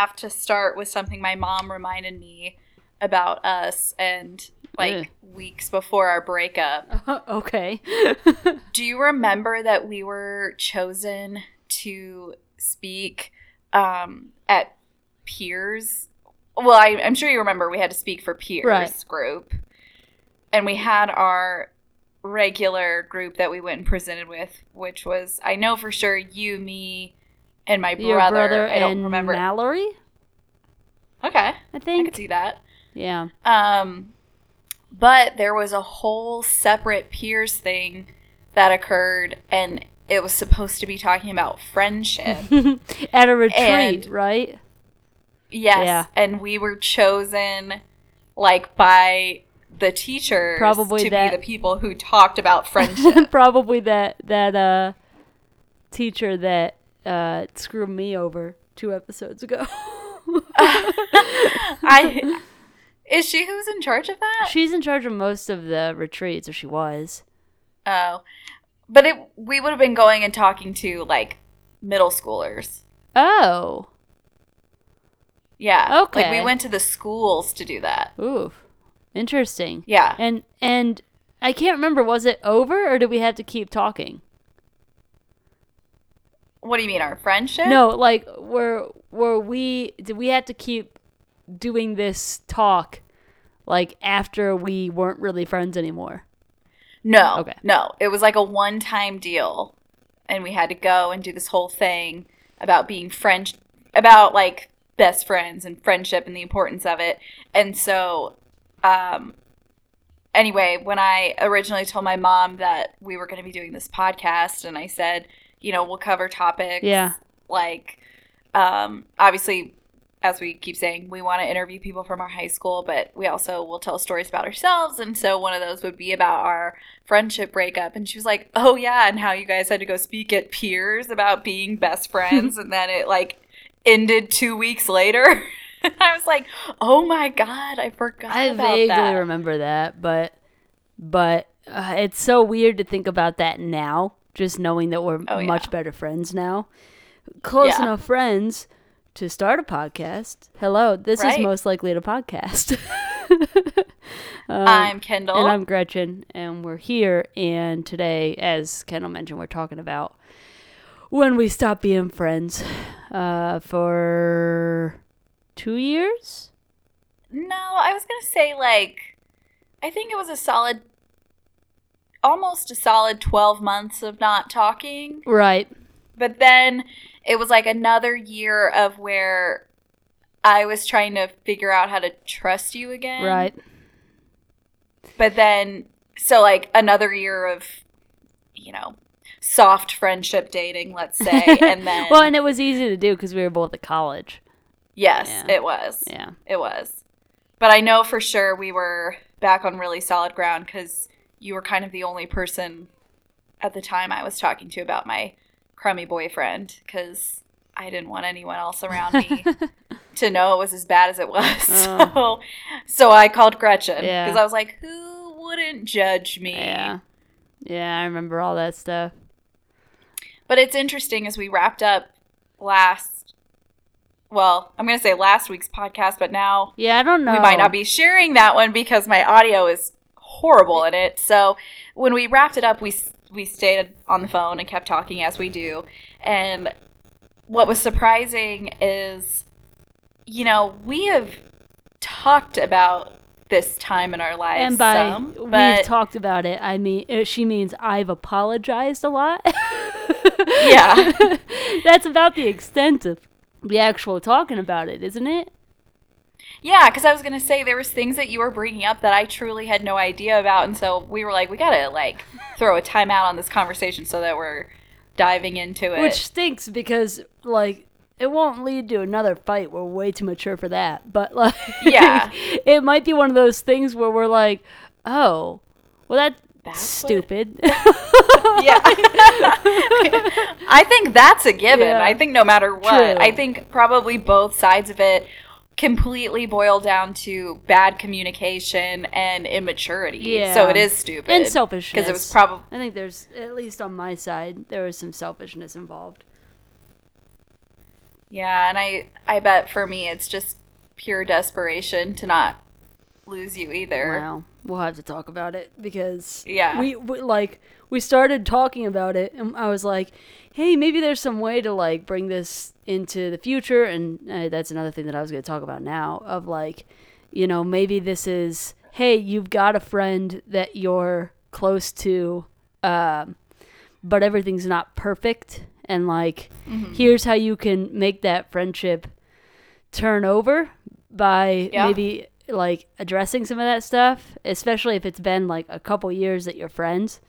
have to start with something my mom reminded me about us and like Ugh. weeks before our breakup. okay. Do you remember that we were chosen to speak um, at Peers? Well, I, I'm sure you remember we had to speak for Peers Right. group, and we had our regular group that we went and presented with, which was I know for sure you, me, and my brother. brother I don't and remember. Mallory, okay, I think I could see that. Yeah. Um, but there was a whole separate peers thing that occurred, and it was supposed to be talking about friendship. At a retreat, And- right? yes, Yeah. and we were chosen like by the teachers Probably to that- be the people who talked about friendship. Probably that that uh teacher that uh screwed me over two episodes ago. I is she who's in charge of that? She's in charge of most of the retreats, or she was. oh, but it we would have been going and talking to like middle schoolers. Oh. Yeah, Okay. like we went to the schools to do that. Ooh. Interesting. Yeah. And and I can't remember was it over or did we have to keep talking? What do you mean, our friendship? No, like were were we did we have to keep doing this talk like after we weren't really friends anymore? No. Okay. No. It was like a one time deal. And we had to go and do this whole thing about being French, about like best friends and friendship and the importance of it. And so, um, anyway, when I originally told my mom that we were going to be doing this podcast, and I said, you know, we'll cover topics Yeah. like, um, obviously, as we keep saying, we want to interview people from our high school, but we also will tell stories about ourselves. And so one of those would be about our friendship breakup. And she was like, "Oh yeah," and how you guys had to go speak at peers about being best friends, and then it like ended two weeks later. and I was like, "Oh my god, I forgot." I vaguely that. remember that, but but uh, it's so weird to think about that now. Just knowing that we're Oh, yeah. much better friends now, close Yeah. enough friends to start a podcast. Hello, this Right. is most likely a podcast. Um, I'm Kendall. and I'm Gretchen, and we're here. And today, as Kendall mentioned, we're talking about when we stopped being friends uh, for two years. No, I was gonna say like, I think it was a solid, almost a solid twelve months of not talking. Right. But then it was like another year of where I was trying to figure out how to trust you again. Right. But then, so like another year of, you know, soft friendship dating, let's say, and then well, and it was easy to do because we were both at college. yes, Yeah. it was. Yeah. It was. But I know for sure we were back on really solid ground because you were kind of the only person at the time I was talking to about my crummy boyfriend because I didn't want anyone else around me to know it was as bad as it was. Oh. So, so I called Gretchen Yeah. because I was like, who wouldn't judge me? Yeah. Yeah, I remember all that stuff. But it's interesting as we wrapped up last, well, I'm going to say last week's podcast, but now Yeah, I don't know. we might not be sharing that one because my audio is horrible in it. So when we wrapped it up, we we stayed on the phone and kept talking as we do. And what was surprising is, you know, we have talked about this time in our lives And by some, we've talked about it, I mean uh, she means I've apologized a lot. Yeah. That's about the extent of the actual talking about it, isn't it? Yeah, because I was gonna say there was things that you were bringing up that I truly had no idea about, and so we were like, we gotta like throw a timeout on this conversation so that we're diving into it. Which stinks because like it won't lead to another fight. We're way too mature for that. But like Yeah. it might be one of those things where we're like, "Oh, well that's, That's what- stupid." yeah. I think that's a given. Yeah. I think no matter what, True. I think probably both sides of it completely boil down to bad communication and immaturity. Yeah. So it is stupid. and selfishness. Because it was probably I think there's at least on my side there was some selfishness involved. Yeah, and I I bet for me it's just pure desperation to not lose you either. Wow. We'll have to talk about it because Yeah. we, we like we started talking about it and I was like, "Hey, maybe there's some way to like bring this into the future." And uh, that's another thing that I was going to talk about now of like, you know, maybe this is, "Hey, you've got a friend that you're close to um but everything's not perfect and like Mm-hmm. here's how you can make that friendship turn over by Yeah. maybe like addressing some of that stuff, especially if it's been like a couple years that you're friends.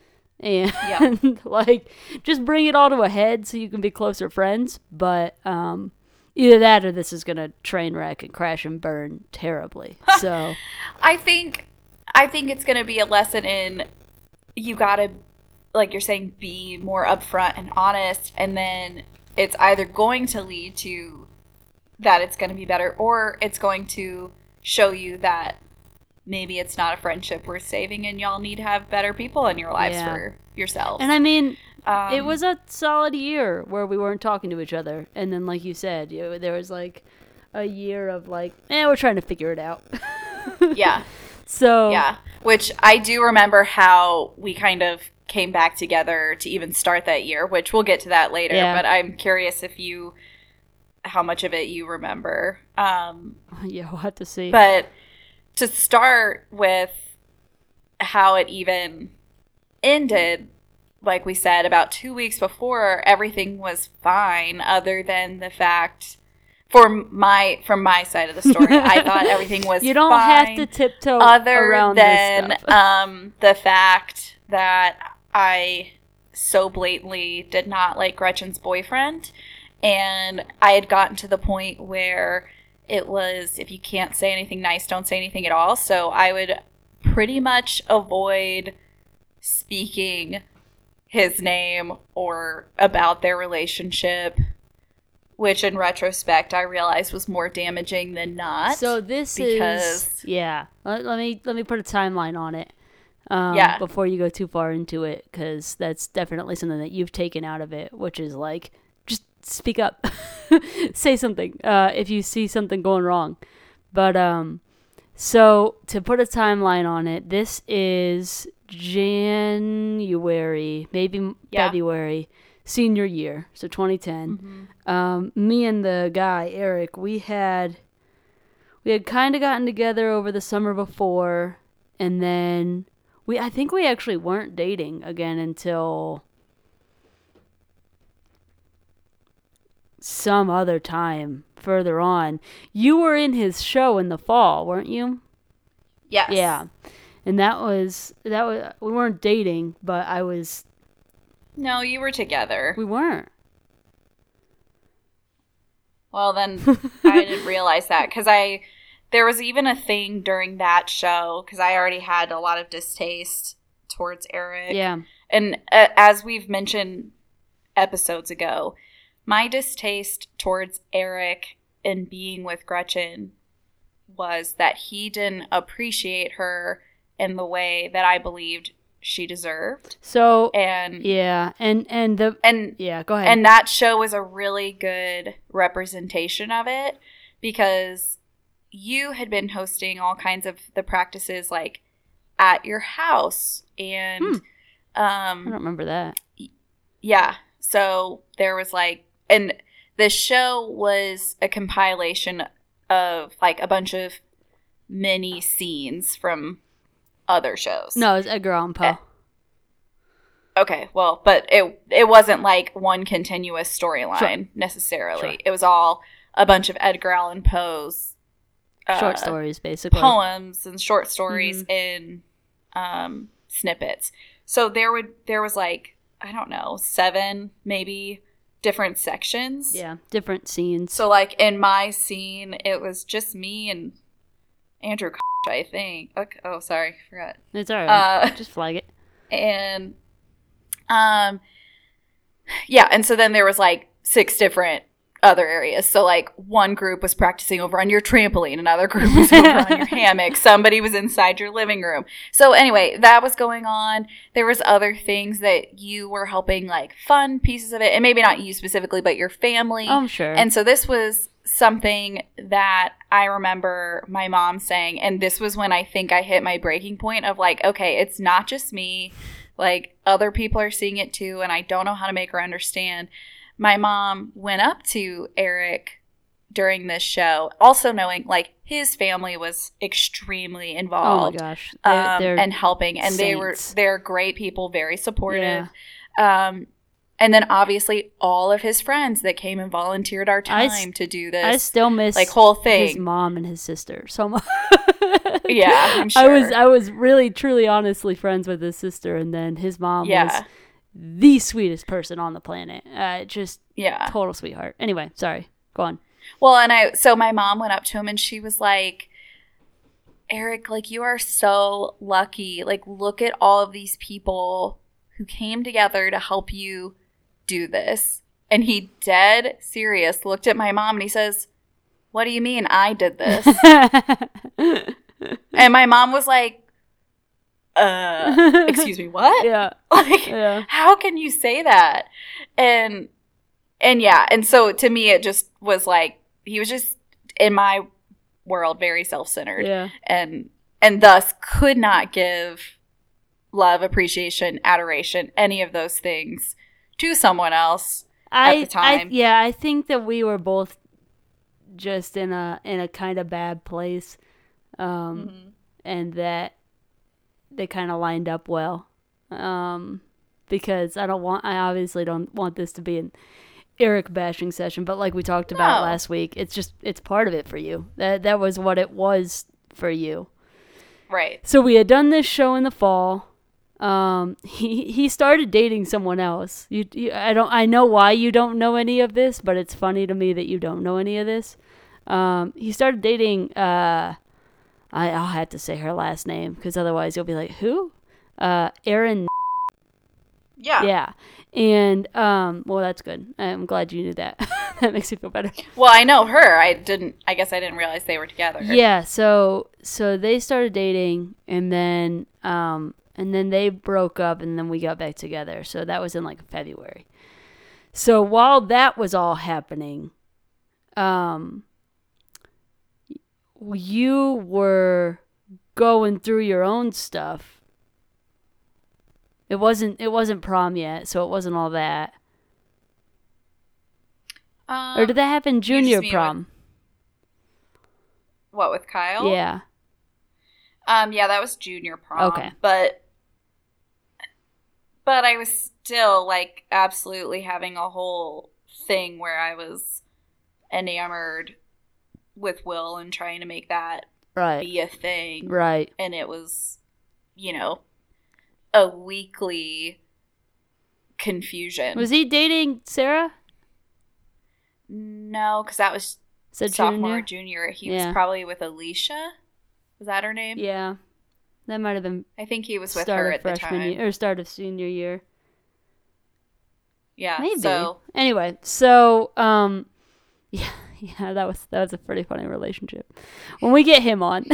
And Yeah. like just bring it all to a head so you can be closer friends. But um either that or this is gonna train wreck and crash and burn terribly. So I think I think it's going to be a lesson in you got to like you're saying be more upfront and honest and then it's either going to lead to that it's going to be better or it's going to show you that maybe it's not a friendship worth saving and y'all need to have better people in your lives Yeah. for yourselves. and I mean um, it was a solid year where we weren't talking to each other. And then like you said, you there was like a year of like, eh, we're trying to figure it out. yeah. So Yeah, which I do remember how we kind of came back together to even start that year, which we'll get to that later. Yeah. But I'm curious if you, how much of it you remember. Um, yeah, we'll have to see. but to start with how it even ended, like we said, about two weeks before, everything was fine, other than the fact. For my from my side of the story, I thought everything was. you don't have to tiptoe other around than this stuff. um, the fact that I so blatantly did not like Gretchen's boyfriend, and I had gotten to the point where it was if you can't say anything nice, don't say anything at all. So I would pretty much avoid speaking his name or about their relationship. Which, in retrospect, I realized was more damaging than not. So this is yeah. Let, let me let me put a timeline on it. Um, Yeah. Before you go too far into it, because that's definitely something that you've taken out of it, which is like speak up, say something uh, if you see something going wrong. But um, so to put a timeline on it, this is January, maybe Yeah. February, senior year, so 2010 um, me and the guy Eric, we had we had kind of gotten together over the summer before, and then we I think we actually weren't dating again until some other time further on. You were in his show in the fall, weren't you? yes. Yeah. And that was that was we weren't dating, but I was No, you were together. we weren't. Well, then I didn't realize that because I there was even a thing during that show because I already had a lot of distaste towards Eric. Yeah. and uh, as we've mentioned episodes ago, my distaste towards Eric and being with Gretchen was that he didn't appreciate her in the way that I believed she deserved, So and yeah, and and the and yeah, go ahead. and that show was a really good representation of it because you had been hosting all kinds of the practices like at your house and Hmm. I don't um remember that. yeah so there was like and the show was a compilation of like a bunch of mini scenes from other shows No, it's Edgar Allan Poe. Eh. Okay, well, but it it wasn't like one continuous storyline necessarily. Sure. It was all a bunch of Edgar Allan Poe's uh, Short stories, basically. poems and short stories Mm-hmm. in um, snippets. So there would there was like I don't know seven maybe different sections. Yeah, different scenes. So like in my scene, it was just me and Andrew. I think. Okay. Oh, sorry, forgot. it's alright. Uh, Just flag it. and um yeah and so then there was like six different other areas. So like one group was practicing over on your trampoline, another group was over on your hammock, somebody was inside your living room. So anyway, that was going on. There was other things that you were helping like fun pieces of it, and maybe not you specifically, but your family. I'm sure. And so this was something that I remember my mom saying, and this was when I think I hit my breaking point of like, okay, it's not just me. Like other people are seeing it too, and I don't know how to make her understand. My mom went up to Eric during this show, also knowing like his family was extremely involved. oh my involved gosh. They're, um, they're- and helping, and they were they're great people, very supportive. Yeah. Um, and then obviously all of his friends that came and volunteered our I time to do this. I still miss like whole thing. his mom and his sister so much. Yeah, I'm I was I was really truly honestly friends with his sister, and then his mom Yeah, was the sweetest person on the planet. Uh, just yeah. total sweetheart. Anyway, sorry. Go on. Well, and I so my mom went up to him and she was like, Eric, like you are so lucky. Like look at all of these people who came together to help you do this. And he dead serious looked at my mom and he says, "What do you mean I did this?" and my mom was like, "Uh, excuse me, what?" yeah, Like yeah. how can you say that and and yeah and so to me it just was like he was just in my world very self-centered Yeah. and and thus could not give love appreciation adoration any of those things to someone else I, the time. I yeah, I think that we were both just in a in a kind of bad place, um, and that they kind of lined up well, um, because I don't want I obviously don't want this to be an Eric bashing session, but like we talked about No. last week, it's just it's part of it for you. That that was what it was for you. right So we had done this show in the fall. Um, he he started dating someone else. You, you I don't I know why you don't know any of this, but it's funny to me that you don't know any of this. Um, he started dating. Uh, I I'll have to say her last name because otherwise you'll be like who? Uh, Erin. yeah. Yeah, and um, well that's good. I'm glad you knew that. that makes me feel better. well i know her i didn't i guess i didn't realize they were together Yeah, so so they started dating and then um and then they broke up and then we got back together. So that was in like February. So while that was all happening, um you were going through your own stuff. It wasn't it wasn't prom yet, so it wasn't all that. um, Or did that happen junior mean with- prom? what with kyle Yeah. Um, yeah, that was junior prom. Okay. But but I was still like absolutely having a whole thing where I was enamored with Will and trying to make that Right. be a thing. Right. And it was, you know, a weekly confusion. Was he dating Sarah? no, because that was sophomore, junior? junior. He Yeah. was probably with Alicia. Was that her name? Yeah. That might have been I think he was with her at the time. year or start of senior year. Yeah. Maybe. So Anyway, so um yeah, yeah, that was that was a pretty funny relationship. When we get him on,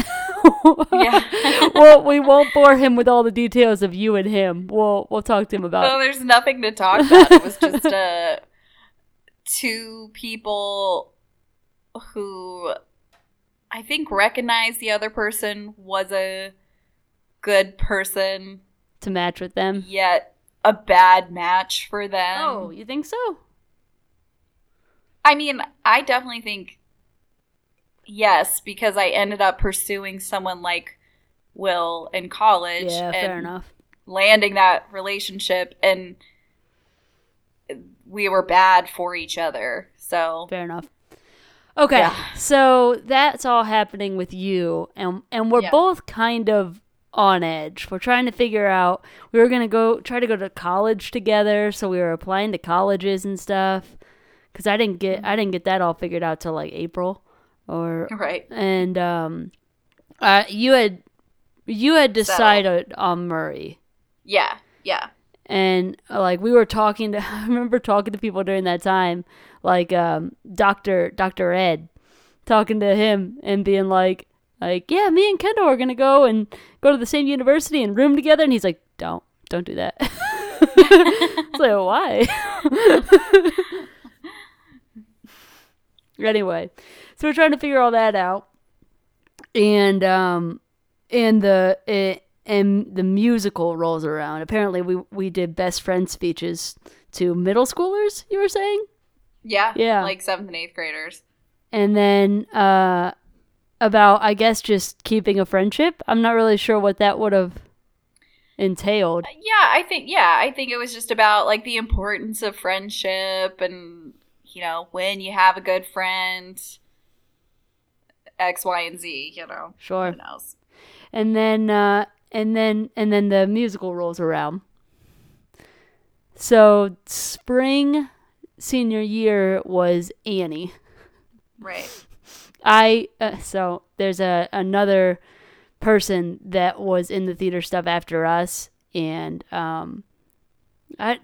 well, we won't bore him with all the details of you and him. We'll we'll talk to him about. Well, there's nothing to talk about. It was just uh, two people who I think recognized the other person was a good person, to match with them. yet a bad match for them. oh, you think so? I mean, I definitely think yes, because I ended up pursuing someone like Will in college Yeah, and fair enough. landing that relationship and we were bad for each other. So Fair enough. Okay, Yeah. so that's all happening with you, and and we're Yeah. both kind of on edge. We're trying to figure out. We were gonna go try to go to college together, so we were applying to colleges and stuff. Cause I didn't get I didn't get that all figured out till like April, or right. and um, uh, you had you had decided on Murray. Yeah. Yeah. and uh, like we were talking to i remember talking to people during that time like um Doctor Doctor Ed talking to him and being like like yeah me and Kendall are gonna go and go to the same university and room together and he's like don't don't do that. it's like why? anyway, so we're trying to figure all that out, and um, and the it, and the musical rolls around. Apparently, we we did best friend speeches to middle schoolers. You were saying, Yeah. Yeah. Like seventh and eighth graders. and then uh, about I guess just keeping a friendship. I'm not really sure what that would have entailed. Yeah, I think yeah, I think it was just about like the importance of friendship and you know, when you have a good friend X, Y, and Z, you know. Sure. Who knows? and then uh, and then and then the musical rolls around. So spring senior year was Annie. Right. I uh, so there's a another person that was in the theater stuff after us, and um, I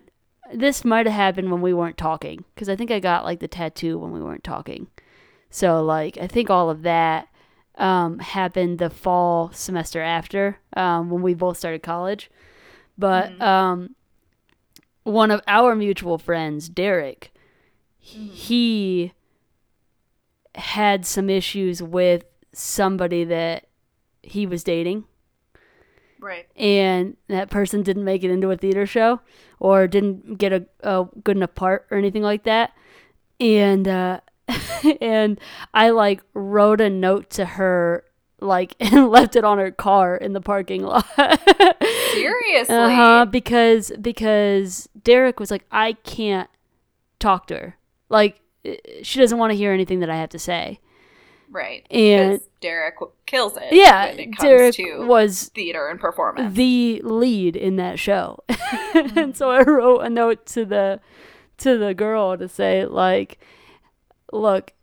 this might have happened when we weren't talking because I think I got like the tattoo when we weren't talking. So like I think all of that um, happened the fall semester after um, when we both started college. But um, one of our mutual friends, Derek, he had some issues with somebody that he was dating Right. and that person didn't make it into a theater show or didn't get a, a good enough part or anything like that and uh and i like wrote a note to her like and left it on her car in the parking lot Seriously. uh-huh because because derek was like i can't talk to her like eh, she doesn't want to hear anything that i have to say Right. And- Derek kills it. yeah it comes derek was theater and performance. the lead in that show. and so I wrote a note to the to the girl to say like look,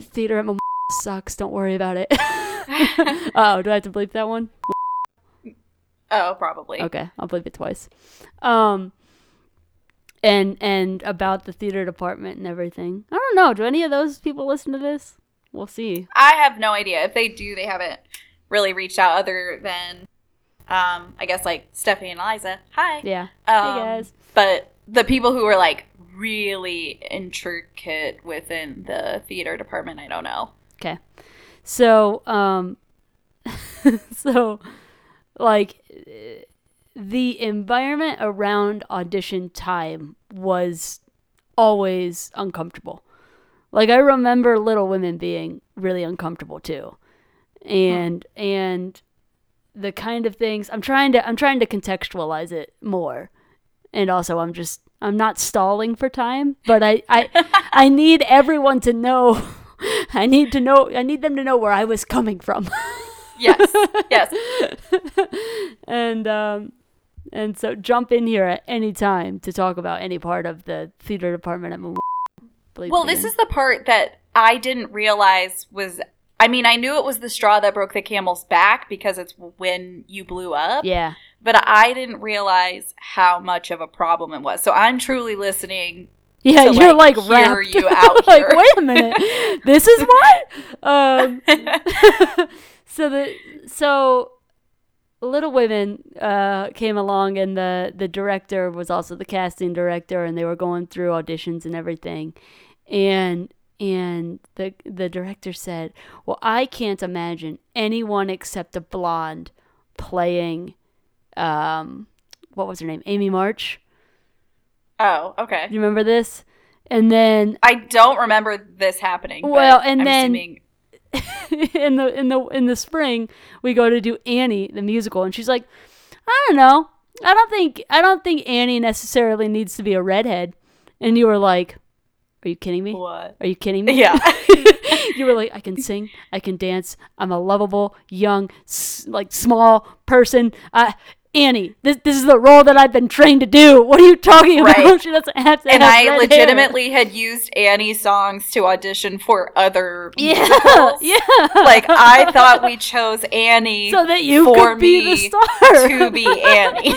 theater at my sucks, don't worry about it. oh, do I have to bleep that one? oh, probably. Okay, I'll bleep it twice. Um and and about the theater department and everything. I don't know, do any of those people listen to this? We'll see. I have no idea. If they do, they haven't really reached out other than, um, I guess like Stephanie and Eliza. Hi. Yeah. Um, hey guys. But the people who were like really intricate within the theater department, I don't know. Okay. So, um, so, like, the environment around audition time was always uncomfortable. Like, I remember Little Women being really uncomfortable too. And, and, the kind of things I'm trying to I'm trying to contextualize it more. And also I'm just I'm not stalling for time, but I I I need everyone to know I need to know I need them to know where I was coming from. Yes. yes. and um and so jump in here at any time to talk about any part of the theater department at Bleep Well, this in. is the part that I didn't realize was. I mean, I knew it was the straw that broke the camel's back because it's when you blew up. yeah. But I didn't realize how much of a problem it was. So I'm truly listening. Yeah, to, you're like, like, hear wrapped. you out like, wait a minute. this is what? Um so the so Little Women uh, came along, and the the director was also the casting director, and they were going through auditions and everything, and and the the director said, "Well, I can't imagine anyone except a blonde playing, um, what was her name, Amy March. oh, okay. You remember this?" And then I don't remember this happening. but Well, and I'm then- assuming- in the in the in the spring we go to do Annie the musical and she's like I don't know I don't think I don't think Annie necessarily needs to be a redhead and you were like are you kidding me what? are you kidding me Yeah. you were like I can sing I can dance I'm a lovable young s- like small person I Annie this this is the role that I've been trained to do what are you talking about Right. she doesn't have to and have I red hair. legitimately had used Annie's songs to audition for other yeah musicals. yeah Like I thought we chose Annie so that you for could be the me star to be Annie.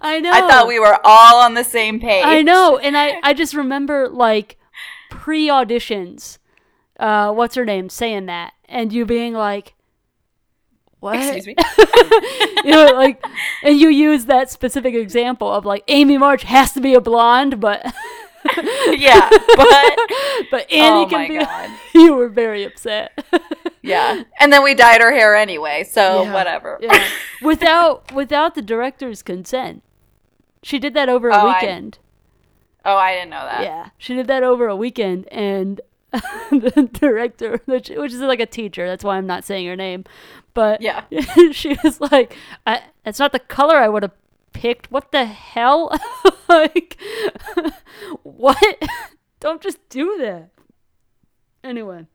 I know. I thought we were all on the same page. I know, and I I just remember like pre auditions, uh, what's her name saying that, and you being like, what? Excuse me. you know, like, and you use that specific example of like Amy March has to be a blonde, but yeah, but but Annie oh can my be. god. You were very upset. Yeah. And then we dyed her hair anyway, so Yeah. whatever. yeah, without without the director's consent. She did that over a Oh, I- weekend. Oh, I didn't know that. Yeah, she did that over a weekend, and the director, which, which is like a teacher, that's why I'm not saying her name, but Yeah. she was like, I, "That's not the color I would have picked. What the hell? like, what? Don't just do that." Anyway,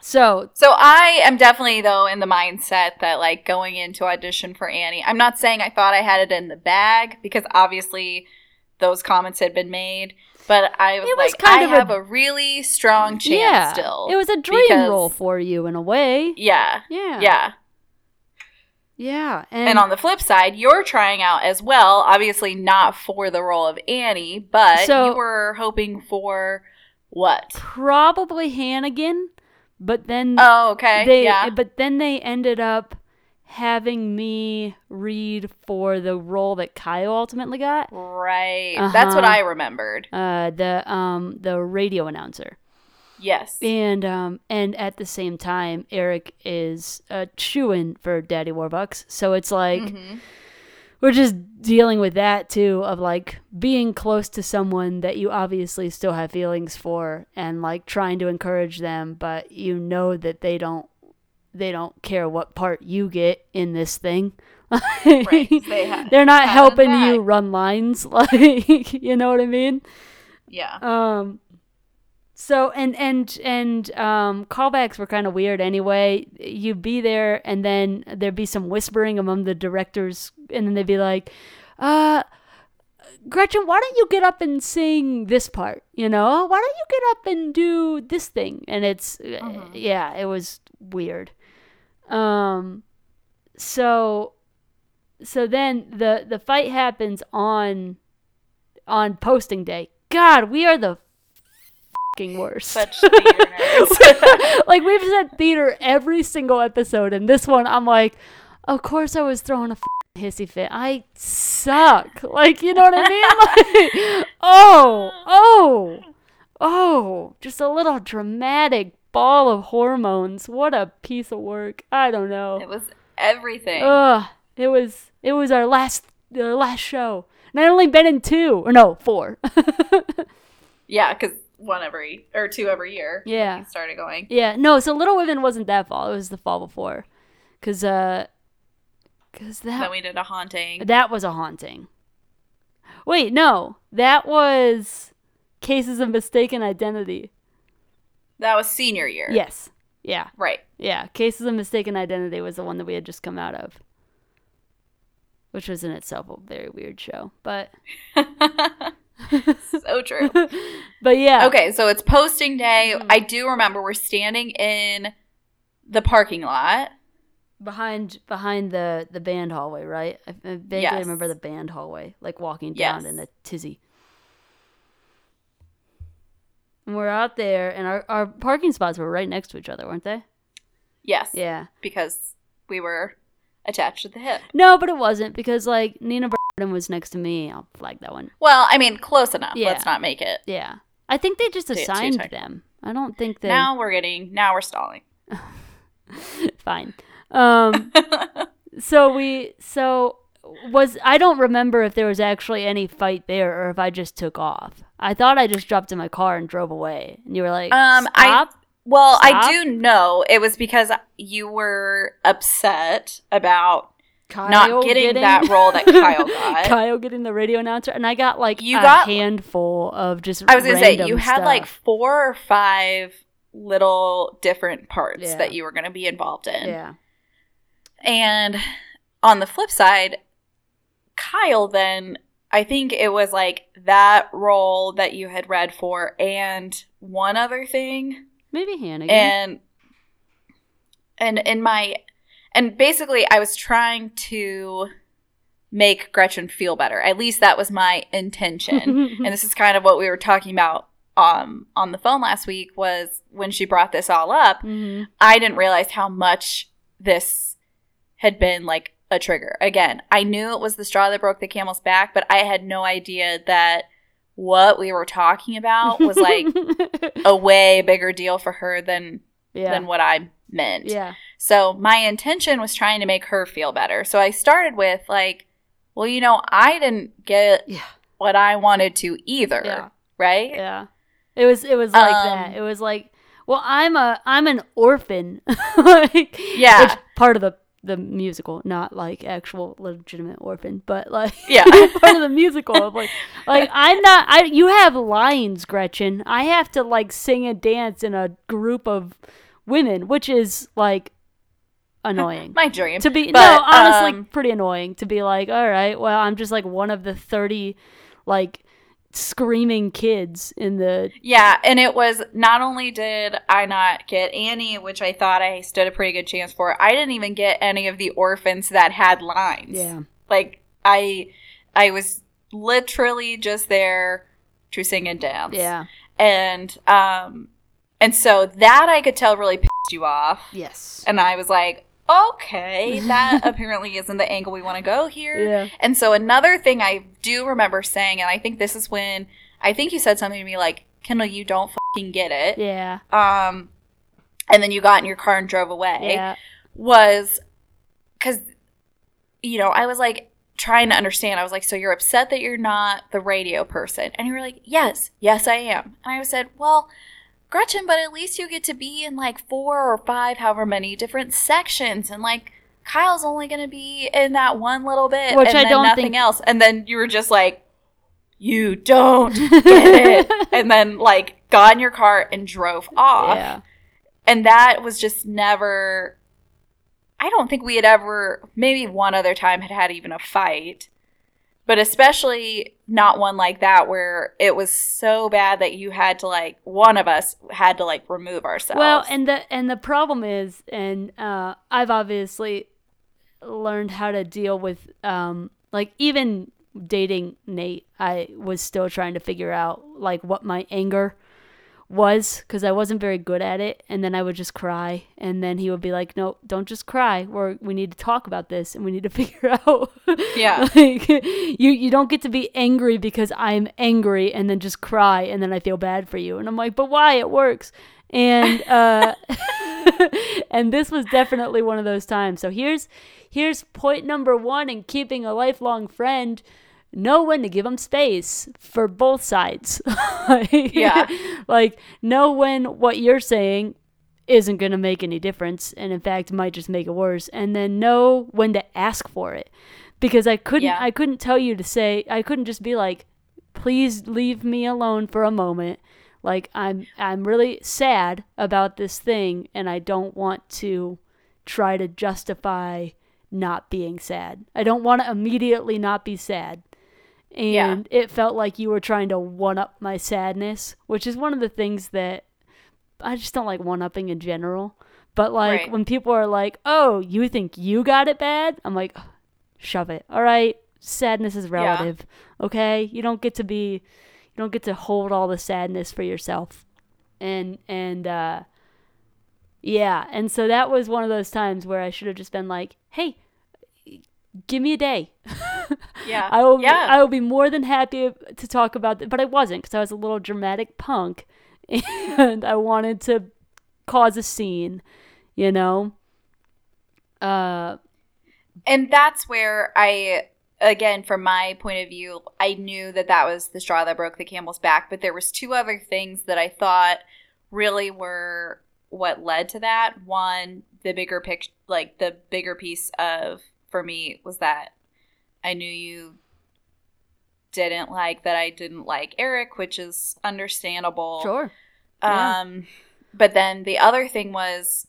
so So I am definitely though in the mindset that like going into audition for Annie. I'm not saying I thought I had it in the bag because obviously those comments had been made, but I was It was like kind I of a- have a, really strong chance yeah, still. it was a dream because- role for you in a way. Yeah. Yeah, Yeah. yeah, and, And on the flip side, you're trying out as well, obviously not for the role of Annie, but So- you were hoping for what? probably Hannigan, but then Oh, okay. they yeah. but then they ended up having me read for the role that Kyle ultimately got. Right. That's what Uh-huh. I remembered. Uh the um the radio announcer. Yes. And um and at the same time Eric is uh chewing for Daddy Warbucks. So it's like Mhm. we're just dealing with that too of like being close to someone that you obviously still have feelings for and like trying to encourage them but you know that they don't they don't care what part you get in this thing Right. They ha- they're not helping you run lines like you know what i mean Yeah. um so and and and um callbacks were kind of weird anyway you'd be there and then there'd be some whispering among the directors and then they'd be like uh Gretchen, why don't you get up and sing this part? You know, why don't you get up and do this thing? And it's, uh, Mhm. yeah, it was weird. Um, so, so then the the fight happens on on posting day. God, we are the fucking worst. Such theater like we've said theater every single episode, and this one I'm like, of course I was throwing a f***ing hissy fit. I suck. Like you know what I mean? Like, oh, oh, oh, just a little dramatic ball of hormones. What a piece of work. I don't know. it was everything. Ugh, it was it was our last our last show. And I only been in two or no four. yeah, because one every or two every year. Yeah. started going. Yeah, no. So Little Women wasn't that fall. It was the fall before, cause uh, cause that Then we did a haunting. that was a haunting. Wait, no, that was cases of mistaken identity. That was senior year. Yes, yeah, Right. yeah. Cases of mistaken identity was the one that we had just come out of, which was in itself a very weird show. But so true. but yeah, Okay, so it's posting day. Mhm. I do remember we're standing in the parking lot. behind behind the the band hallway, right? I, I vaguely Yes. remember the band hallway, like walking down Yes. in a tizzy. And we're out there, and our, our parking spots were right next to each other, weren't they? Yes. Yeah. Because we were attached at the hip. No, but it wasn't because like Nina Burden was next to me. I'll flag that one. Well, I mean, close enough. Yeah. Let's not make it. Yeah, I think they just Too- too assigned them. I don't think they. Now we're getting. Now we're stalling. Fine. Um. so we so was I don't remember if there was actually any fight there or if I just took off. I thought I just dropped in my car and drove away. And you were like, Um, I- Well, Stop. I do know it was because you were upset about Kyle not getting, that role that Kyle got. Kyle getting the radio announcer, and I got like You a got- handful of just. I was gonna say you had like four or five little different parts Yeah. that you were going to be involved in. yeah, And on the flip side, Kyle then I think it was like that role that you had read for and one other thing maybe Hannigan. and and in my and basically I was trying to make Gretchen feel better. At least that was my intention. and this is kind of what we were talking about um on the phone last week was when she brought this all up, Mm-hmm. I didn't realize how much this had been like a trigger. Again, I knew it was the straw that broke the camel's back, but I had no idea that what we were talking about was like a way bigger deal for her than yeah. than what I meant. yeah. So my intention was trying to make her feel better. So I started with like, well, you know, I didn't get Yeah. what I wanted to either, Yeah. right? Yeah. It was it was like Um, that. It was like, well, I'm a I'm an orphan. like Yeah. which part of the the musical, not like actual legitimate orphan, but like Yeah. part of the musical of like like I'm not I you have lines, Gretchen. I have to like sing and dance in a group of women, which is like annoying. My dream. to be But, no honestly um, pretty annoying to be like all right well i'm just like one of the 30 like screaming kids in the Yeah, and it was not only did I not get Annie, which I thought I stood a pretty good chance for, I didn't even get any of the orphans that had lines. yeah Like I I was literally just there to sing and dance. yeah And um and so that I could tell really pissed you off. yes And I was like, okay, that apparently isn't the angle we want to go here. yeah And so another thing I do remember saying, and I think this is when I think you said something to me like, Kendall, you don't fucking get it. yeah Um, and then you got in your car and drove away. yeah Was because, you know, I was like trying to understand. I was like, so you're upset that you're not the radio person? And you were like, yes, yes, I am. And I said, well, Gretchen, but at least you get to be in like four or five, however many different sections, and like. Kyle's only going to be in that one little bit, Which and I then don't nothing think- else. And then you were just like, "You don't get it," and then like got in your car and drove off yeah and that was just never i don't think we had ever maybe one other time had had even a fight but especially not one like that where it was so bad that you had to like one of us had to like remove ourselves. Well and the and the problem is and uh i've obviously learned how to deal with um like even dating nate i was still trying to figure out like what my anger was because I wasn't very good at it, and then I would just cry, and then he would be like, "No, don't just cry. We're we need to talk about this, and we need to figure out." Yeah. like you you don't get to be angry because I'm angry, and then just cry, and then I feel bad for you, and I'm like, "But why? It works." And uh, and this was definitely one of those times. So here's here's point number one in keeping a lifelong friend know when to give them space for both sides. Yeah. Like, know when what you're saying isn't going to make any difference and in fact might just make it worse and then know when to ask for it. Because I couldn't Yeah. I couldn't tell you to say I couldn't just be like please leave me alone for a moment. Like I'm I'm really sad about this thing and I don't want to try to justify not being sad. I don't want to immediately not be sad. And it felt like you were trying to one up my sadness, which is one of the things that I just don't like one upping in general. But like Right. when people are like, "Oh, you think you got it bad?" I'm like, "Shove it." All right, sadness is relative. Okay? You don't get to be you don't get to hold all the sadness for yourself. And and uh yeah, and so that was one of those times where I should have just been like, "Hey, give me a day. yeah I will. yeah I will be more than happy to talk about it." But I wasn't because I was a little dramatic punk, and I wanted to cause a scene. You know. Uh. and that's where i again from my point of view i knew that that was the straw that broke the camel's back but there was two other things that i thought really were what led to that one the bigger picture like the bigger piece of for me was that i knew you didn't like that i didn't like eric which is understandable Sure. Yeah. um, but then the other thing was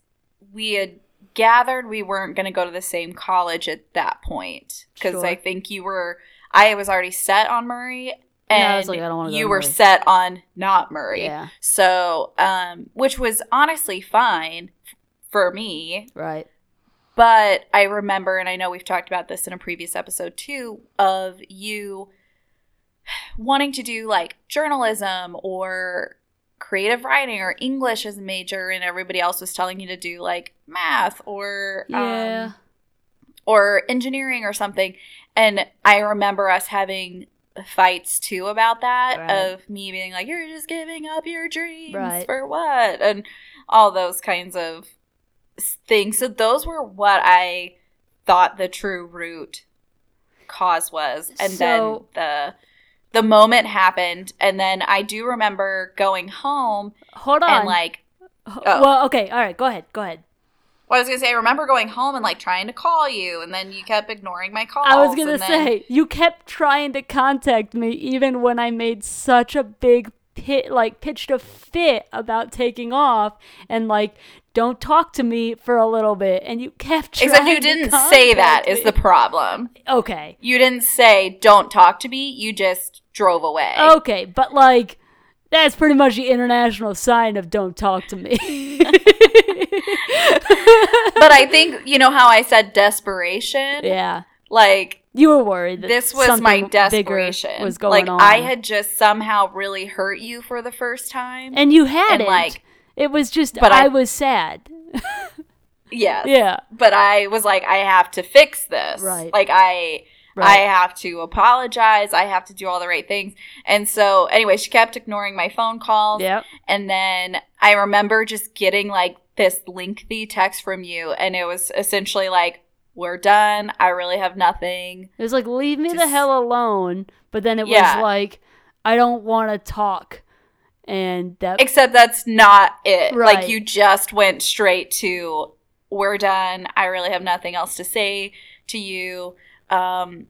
we had gathered we weren't going to go to the same college at that point because Sure. I think you were. I was already set on Murray, and was like, you were Murray. set on not Murray. Yeah. So, um, which was honestly fine f- for me. Right. But I remember, and I know we've talked about this in a previous episode too, of you wanting to do like journalism or creative writing or English as a major, and everybody else was telling you to do like math or Yeah. um, or engineering or something. And I remember us having fights too about that Right. of me being like, "You're just giving up your dreams Right. for what?" and all those kinds of things. So those were what I thought the true root cause was, and So- then the the moment happened, and then I do remember going home Hold on. and like oh. Well, okay. All right. Go ahead. Go ahead. Well, I was gonna say, I remember going home and like trying to call you, and then you kept ignoring my calls. I was gonna and then- say you kept trying to contact me even when I made such a big pit, like pitched a fit about taking off and like don't talk to me for a little bit, and you kept trying. except you didn't say that contact is the problem. okay. You didn't say don't talk to me. You just drove away. Okay, but like that's pretty much the international sign of don't talk to me. but I think you know how I said desperation. yeah, Like you were worried. That this was my desperation. Was going like on. I had just somehow really hurt you for the first time. and you had and, it. like- it was just But I, I- was sad. yeah. yeah, But I was like, I have to fix this. Right. Like I I have to apologize. I have to do all the right things. And so, anyway, she kept ignoring my phone calls. Yep. And then I remember just getting like this lengthy text from you. And it was essentially like, we're done. I really have nothing. It was like leave me the hell alone. But then it Yeah. was like I don't want to talk, and that Except that's not it. Right. Like, you just went straight to, we're done. I really have nothing else to say to you. Um,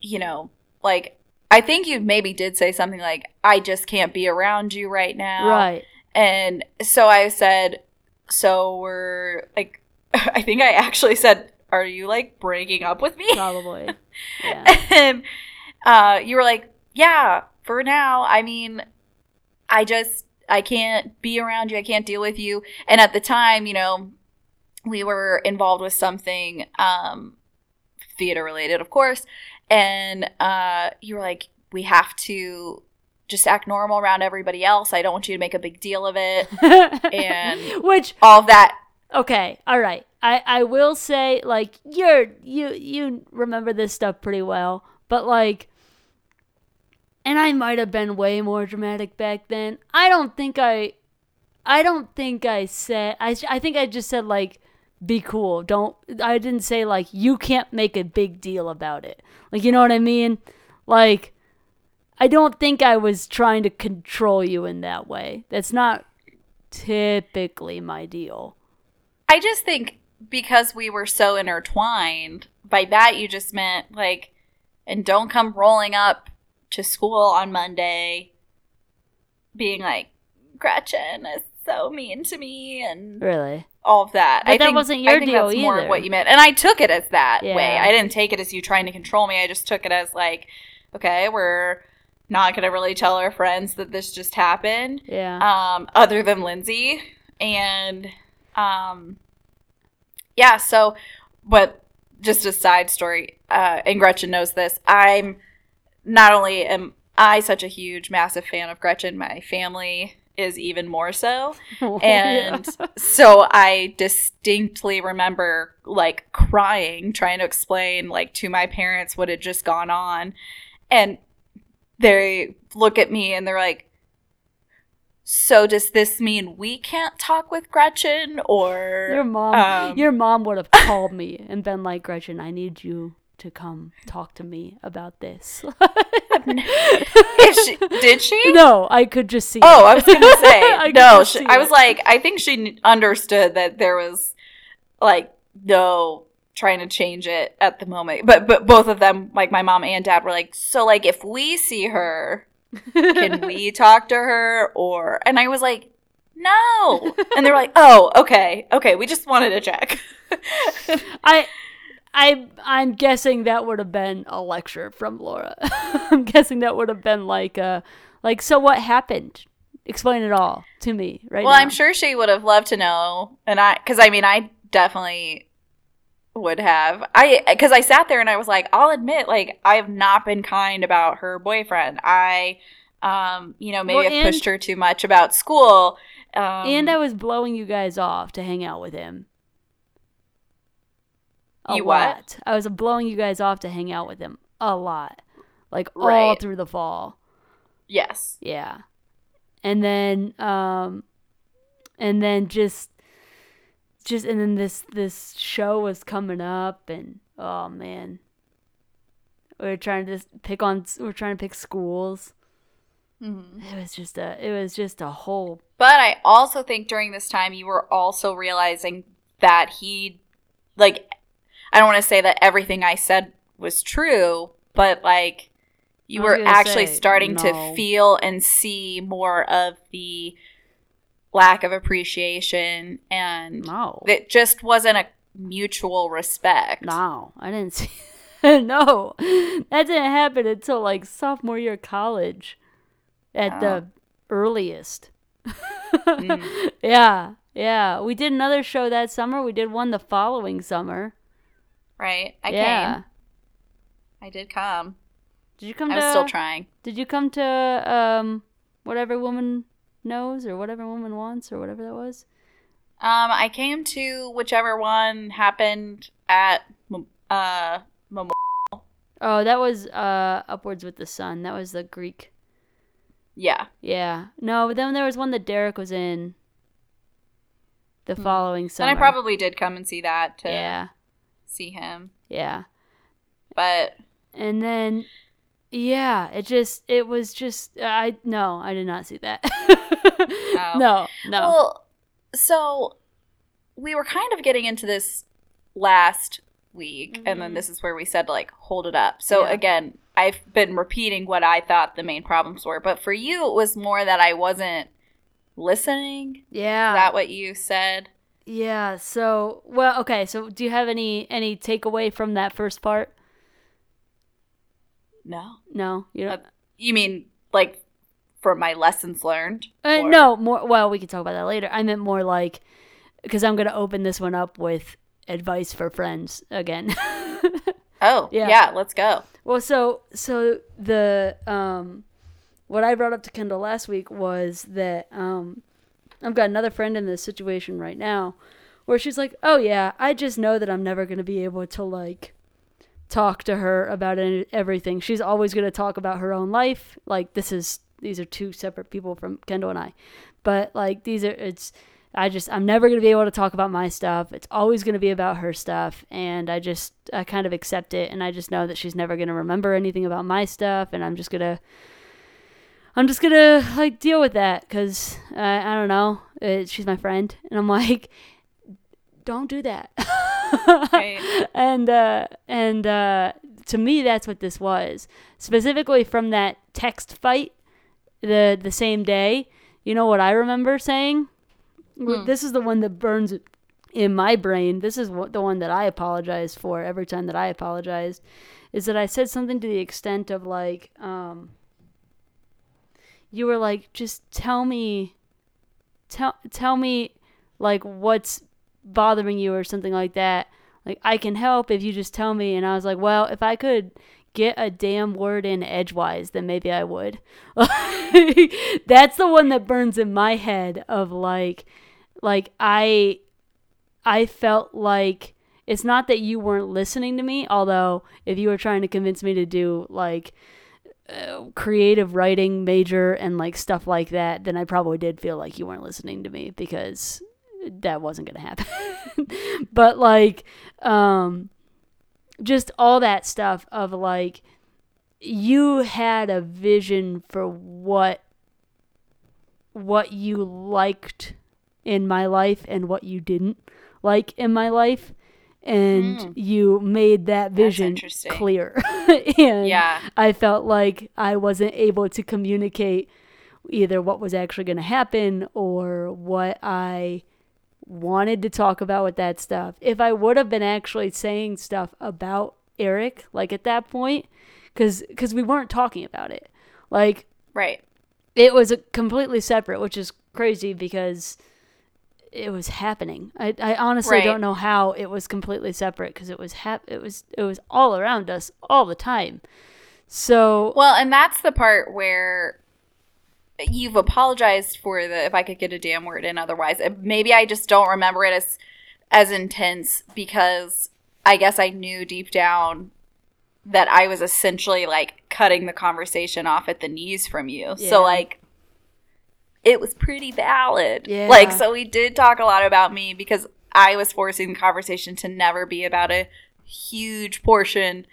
you know, like, I think you maybe did say something like, I just can't be around you right now. right. And so I said, so we're like, I think I actually said, are you like breaking up with me? Probably. Yeah. and uh, you were like, yeah, for now. I mean, I just, I can't be around you. I can't deal with you. And at the time, you know, we were involved with something um, theater related, of course. And uh, you were like, we have to just act normal around everybody else. I don't want you to make a big deal of it. And- which All that. okay, all right. I I will say like you're you you remember this stuff pretty well, but like and I might have been way more dramatic back then. I don't think I I don't think I said I I think I just said like be cool. Don't I didn't say like you can't make a big deal about it. Like you know what I mean? Like I don't think I was trying to control you in that way. That's not typically my deal. I just think because we were so intertwined, by that you just meant like, and don't come rolling up to school on Monday being like, Gretchen is so mean to me and Really? all of that. But I that think, wasn't your I think deal that's more either. of what you meant. And I took it as that Yeah. way. I didn't take it as you trying to control me. I just took it as like, okay, we're not going to really tell our friends that this just happened Yeah. um, other than Lindsay. And um, yeah, so, but just a side story, uh, and Gretchen knows this. I'm not only am I such a huge, massive fan of Gretchen, my family is even more so. And so I distinctly remember like crying, trying to explain like to my parents what had just gone on. And they look at me and they're like, So does this mean we can't talk with Gretchen? Or your mom um, your mom would have called me and been like, Gretchen, I need you to come talk to me about this. she, did she? no, I could just see Oh, it. I was gonna say I no. She, I was like, I think she understood that there was like no trying to change it at the moment. But but both of them, like my mom and dad, were like, so like if we see her, can we talk to her? Or and I was like, no. And they were like, oh, okay, okay. We just wanted to check. I I I'm guessing that would have been a lecture from Laura. I'm guessing that would have been like uh like so what happened? Explain it all to me right well, now. I'm sure she would have loved to know, and I because I mean I definitely would have. I because I sat there and I was like, I'll admit, like I have not been kind about her boyfriend. I, um, you know, maybe Well, I've pushed her too much about school. Um, and I was blowing you guys off to hang out with him. A You what? lot. I was blowing you guys off to hang out with him a lot, like all through the fall. yes, Yeah. And then um and then just just and then this this show was coming up and oh man. We are trying to just pick on we're trying to pick schools. Mhm. It was just a it was just a whole but I also think during this time you were also realizing that he, like, I don't want to say that everything I said was true, but like. You were actually say, starting no. to feel and see more of the lack of appreciation and no. it just wasn't a mutual respect. No, I didn't see No. That didn't happen until like sophomore year of college at the earliest. Mm. Yeah. Yeah. We did another show that summer. We did one the following summer. Right? I yeah. came. I did come. Did you come I to was still trying. Did you come to um what every woman knows or whatever woman wants or whatever that was? Um, I came to whichever one happened at uh Mem- Oh, that was uh Upwards with the Sun. That was the Greek. yeah. Yeah. No, but then there was one that Derek was in the Hmm. following summer. And I probably did come and see that to Yeah. See him. Yeah. But And then yeah, it just it was just I no, I did not see that. No, no. well, so we were kind of getting into this last week, and then Mhm. this is where we said like hold it up. So Yeah. again, I've been repeating what I thought the main problems were, but for you, it was more that I wasn't listening. yeah. Is that what you said? Yeah. So, well, okay. So, do you have any any takeaway from that first part? No. No, you don't. Uh, You mean like from my lessons learned? Uh, no, more. Well, we can talk about that later. I meant more like because I'm gonna open this one up with advice for friends again. Oh, Yeah. yeah. Let's go. well, so so the um, what I brought up to Kendall last week was that um, I've got another friend in this situation right now where she's like, "Oh yeah, I just know that I'm never gonna be able to like." talk to her about any, everything. She's always going to talk about her own life. Like this is these are two separate people from Kendall and I. But like these are it's I just I'm never going to be able to talk about my stuff. It's always going to be about her stuff and I just I kind of accept it and I just know that she's never going to remember anything about my stuff and I'm just going to I'm just gonna like deal with that because I, I don't know. It, she's my friend, and I'm like, don't do that. Right. and uh, and uh, to me, that's what this was. Specifically from that text fight, the the same day. You know what I remember saying? Hmm. This is the one that burns in my brain. This is what the one that I apologize for every time that I apologized. Is that I said something to the extent of like, um, you were like, just tell me, tell tell me, like what's bothering you or something like that. Like I can help if you just tell me. And I was like, well, if I could get a damn word in edgewise, then maybe I would. That's the one that burns in my head of like, like I, I felt like it's not that you weren't listening to me. Although if you were trying to convince me to do like creative writing major and like stuff like that, then I probably did feel like you weren't listening to me because that wasn't going to happen. but like um just all that stuff of like you had a vision for what what you liked in my life and what you didn't like in my life and Mm. you made that vision clear and Yeah. I felt like I wasn't able to communicate either what was actually going to happen or what I wanted to talk about with that stuff. If I would have been actually saying stuff about Eric, like at that point, because because we weren't talking about it, like Right. it was a completely separate, which is crazy because it was happening. I, I honestly Right. don't know how it was completely separate because it was hap- it was it was all around us all the time. So Well, and that's the part where you've apologized for the if I could get a damn word in otherwise. Maybe I just don't remember it as as intense because I guess I knew deep down that I was essentially like cutting the conversation off at the knees from you. Yeah. So like it was pretty valid. Yeah. Like so we did talk a lot about me because I was forcing the conversation to never be about a huge portion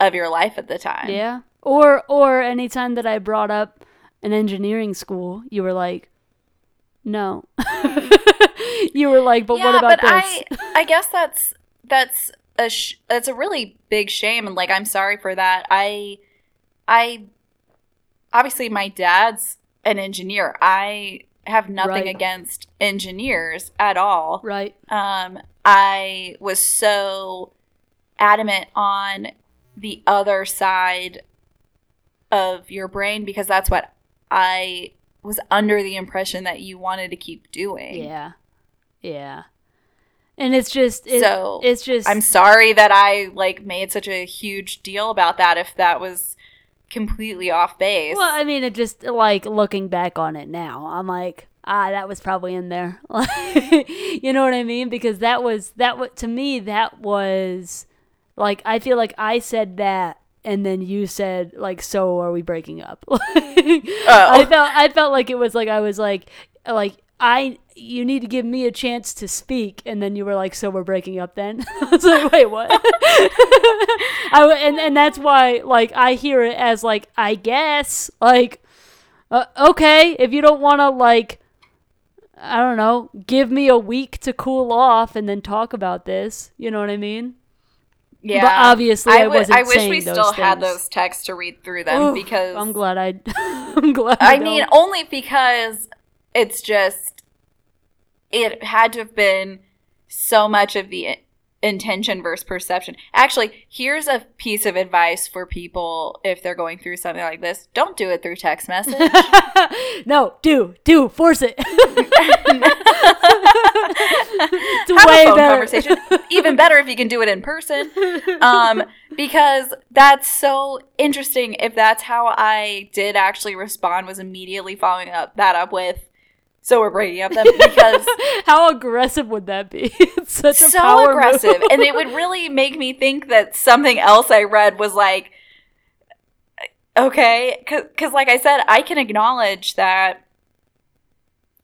of your life at the time. yeah, or or anytime that I brought up an engineering school, you were like, no. you were like, but what about but this? I I guess that's that's a sh- that's a really big shame and like I'm sorry for that. I I obviously my dad's an engineer. I have nothing Right. against engineers at all. right. Um I was so adamant on the other side of your brain because that's what I was under the impression that you wanted to keep doing. Yeah. Yeah. And it's just it, So, it's just I'm sorry that I like made such a huge deal about that if that was completely off base. Well, I mean, it just like looking back on it now, I'm like, ah, that was probably in there. you know what I mean? Because that was that was to me that was like I feel like I said that and then you said like so are we breaking up? oh. I felt I felt like it was like I was like like I you need to give me a chance to speak. And then you were like so we're breaking up then? I was like wait what? I, w- and, and that's why like i hear it as like i guess like uh, okay if you don't want to like i don't know give me a week to cool off and then talk about this. You know what i mean? Yeah. but obviously I wasn't I wish we still had those texts to read through them because i'm glad i i'm glad I I mean, only because it's just it had to have been so much of the intention versus perception. Actually, here's a piece of advice for people if they're going through something like this: don't do it through text message. no do do force it it's Have way a phone better conversation. Even better if you can do it in person. Um, because that's so interesting. If that's how I did actually respond, was immediately following up that up with, "So we're breaking up then," because How aggressive would that be? It's such a so power aggressive, and it would really make me think that something else I read was like, okay, because like I said, I can acknowledge that.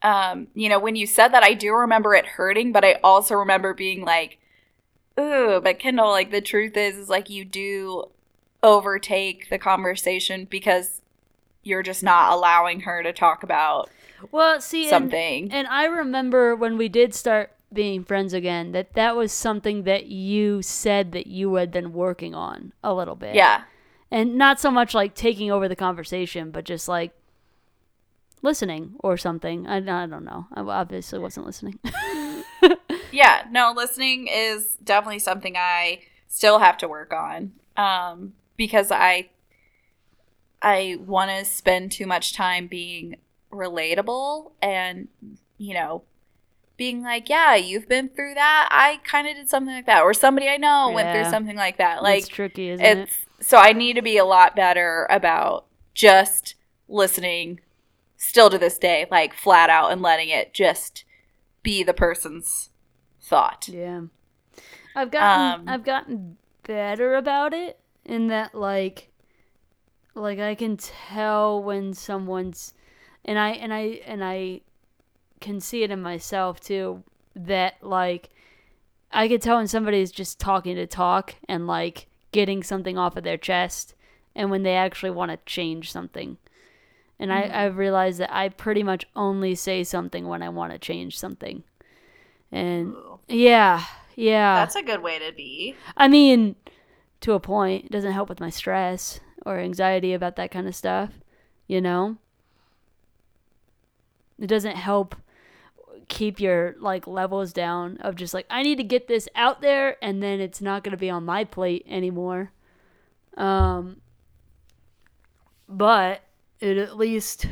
Um, you know, when you said that, I do remember it hurting, but I also remember being like, "Ooh," but Kendall, like the truth is, is like you do overtake the conversation because you're just not allowing her to talk about well, see, and, something. and I remember when we did start being friends again that that was something that you said that you had been working on a little bit. yeah, and not so much like taking over the conversation, but just like listening or something. I, I don't know. I obviously wasn't listening. yeah no listening is definitely something i still have to work on um because i i want to spend too much time being relatable and you know being like yeah you've been through that i kind of did something like that or somebody i know went through something like that It's like tricky, isn't it? so i need to be a lot better about just listening still to this day like flat out and letting it just be the person's thought Yeah. I've gotten Um, I've gotten better about it in that like like I can tell when someone's and I and I and I can see it in myself too that like I could tell when somebody's just talking to talk and like getting something off of their chest and when they actually want to change something. And Mhm. I, I've realized that I pretty much only say something when I want to change something. And yeah, yeah. That's a good way to be. I mean, to a point, it doesn't help with my stress or anxiety about that kind of stuff, you know? It doesn't help keep your like levels down of just like I need to get this out there and then it's not going to be on my plate anymore. Um but it at least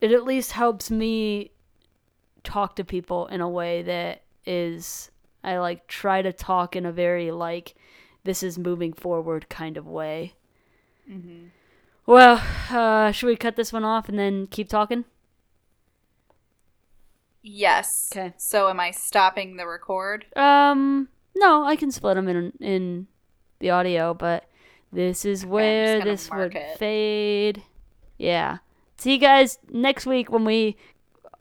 it at least helps me talk to people in a way that is I like try to talk in a very like this is moving forward kind of way. Mm-hmm. Well, uh, should we cut this one off and then keep talking? Yes. 'Kay. So am I stopping the record? Um, no, I can split them in in the audio, but this is where this would it. fade. Yeah. See you guys next week when we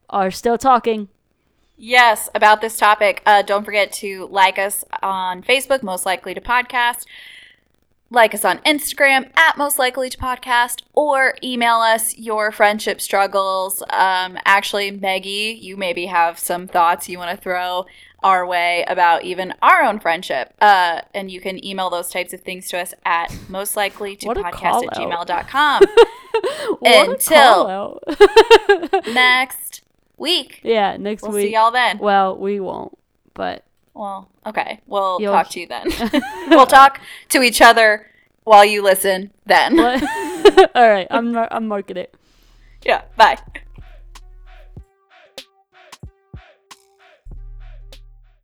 are still talking. Yes, about this topic. Uh, don't forget to like us on Facebook, Most Likely to Podcast. Like us on Instagram at Most Likely to Podcast, or email us your friendship struggles. Um, actually, Maggie, you maybe have some thoughts you want to throw our way about even our own friendship. Uh, and you can email those types of things to us at most likely to podcast at gmail.com. Until-. Next week. yeah, next We'll week. see y'all then. Well, we won't, but Well, okay. We'll You'll- talk to you then. we'll talk to each other while you listen then. All right, I'm I'm marking it. Yeah, bye.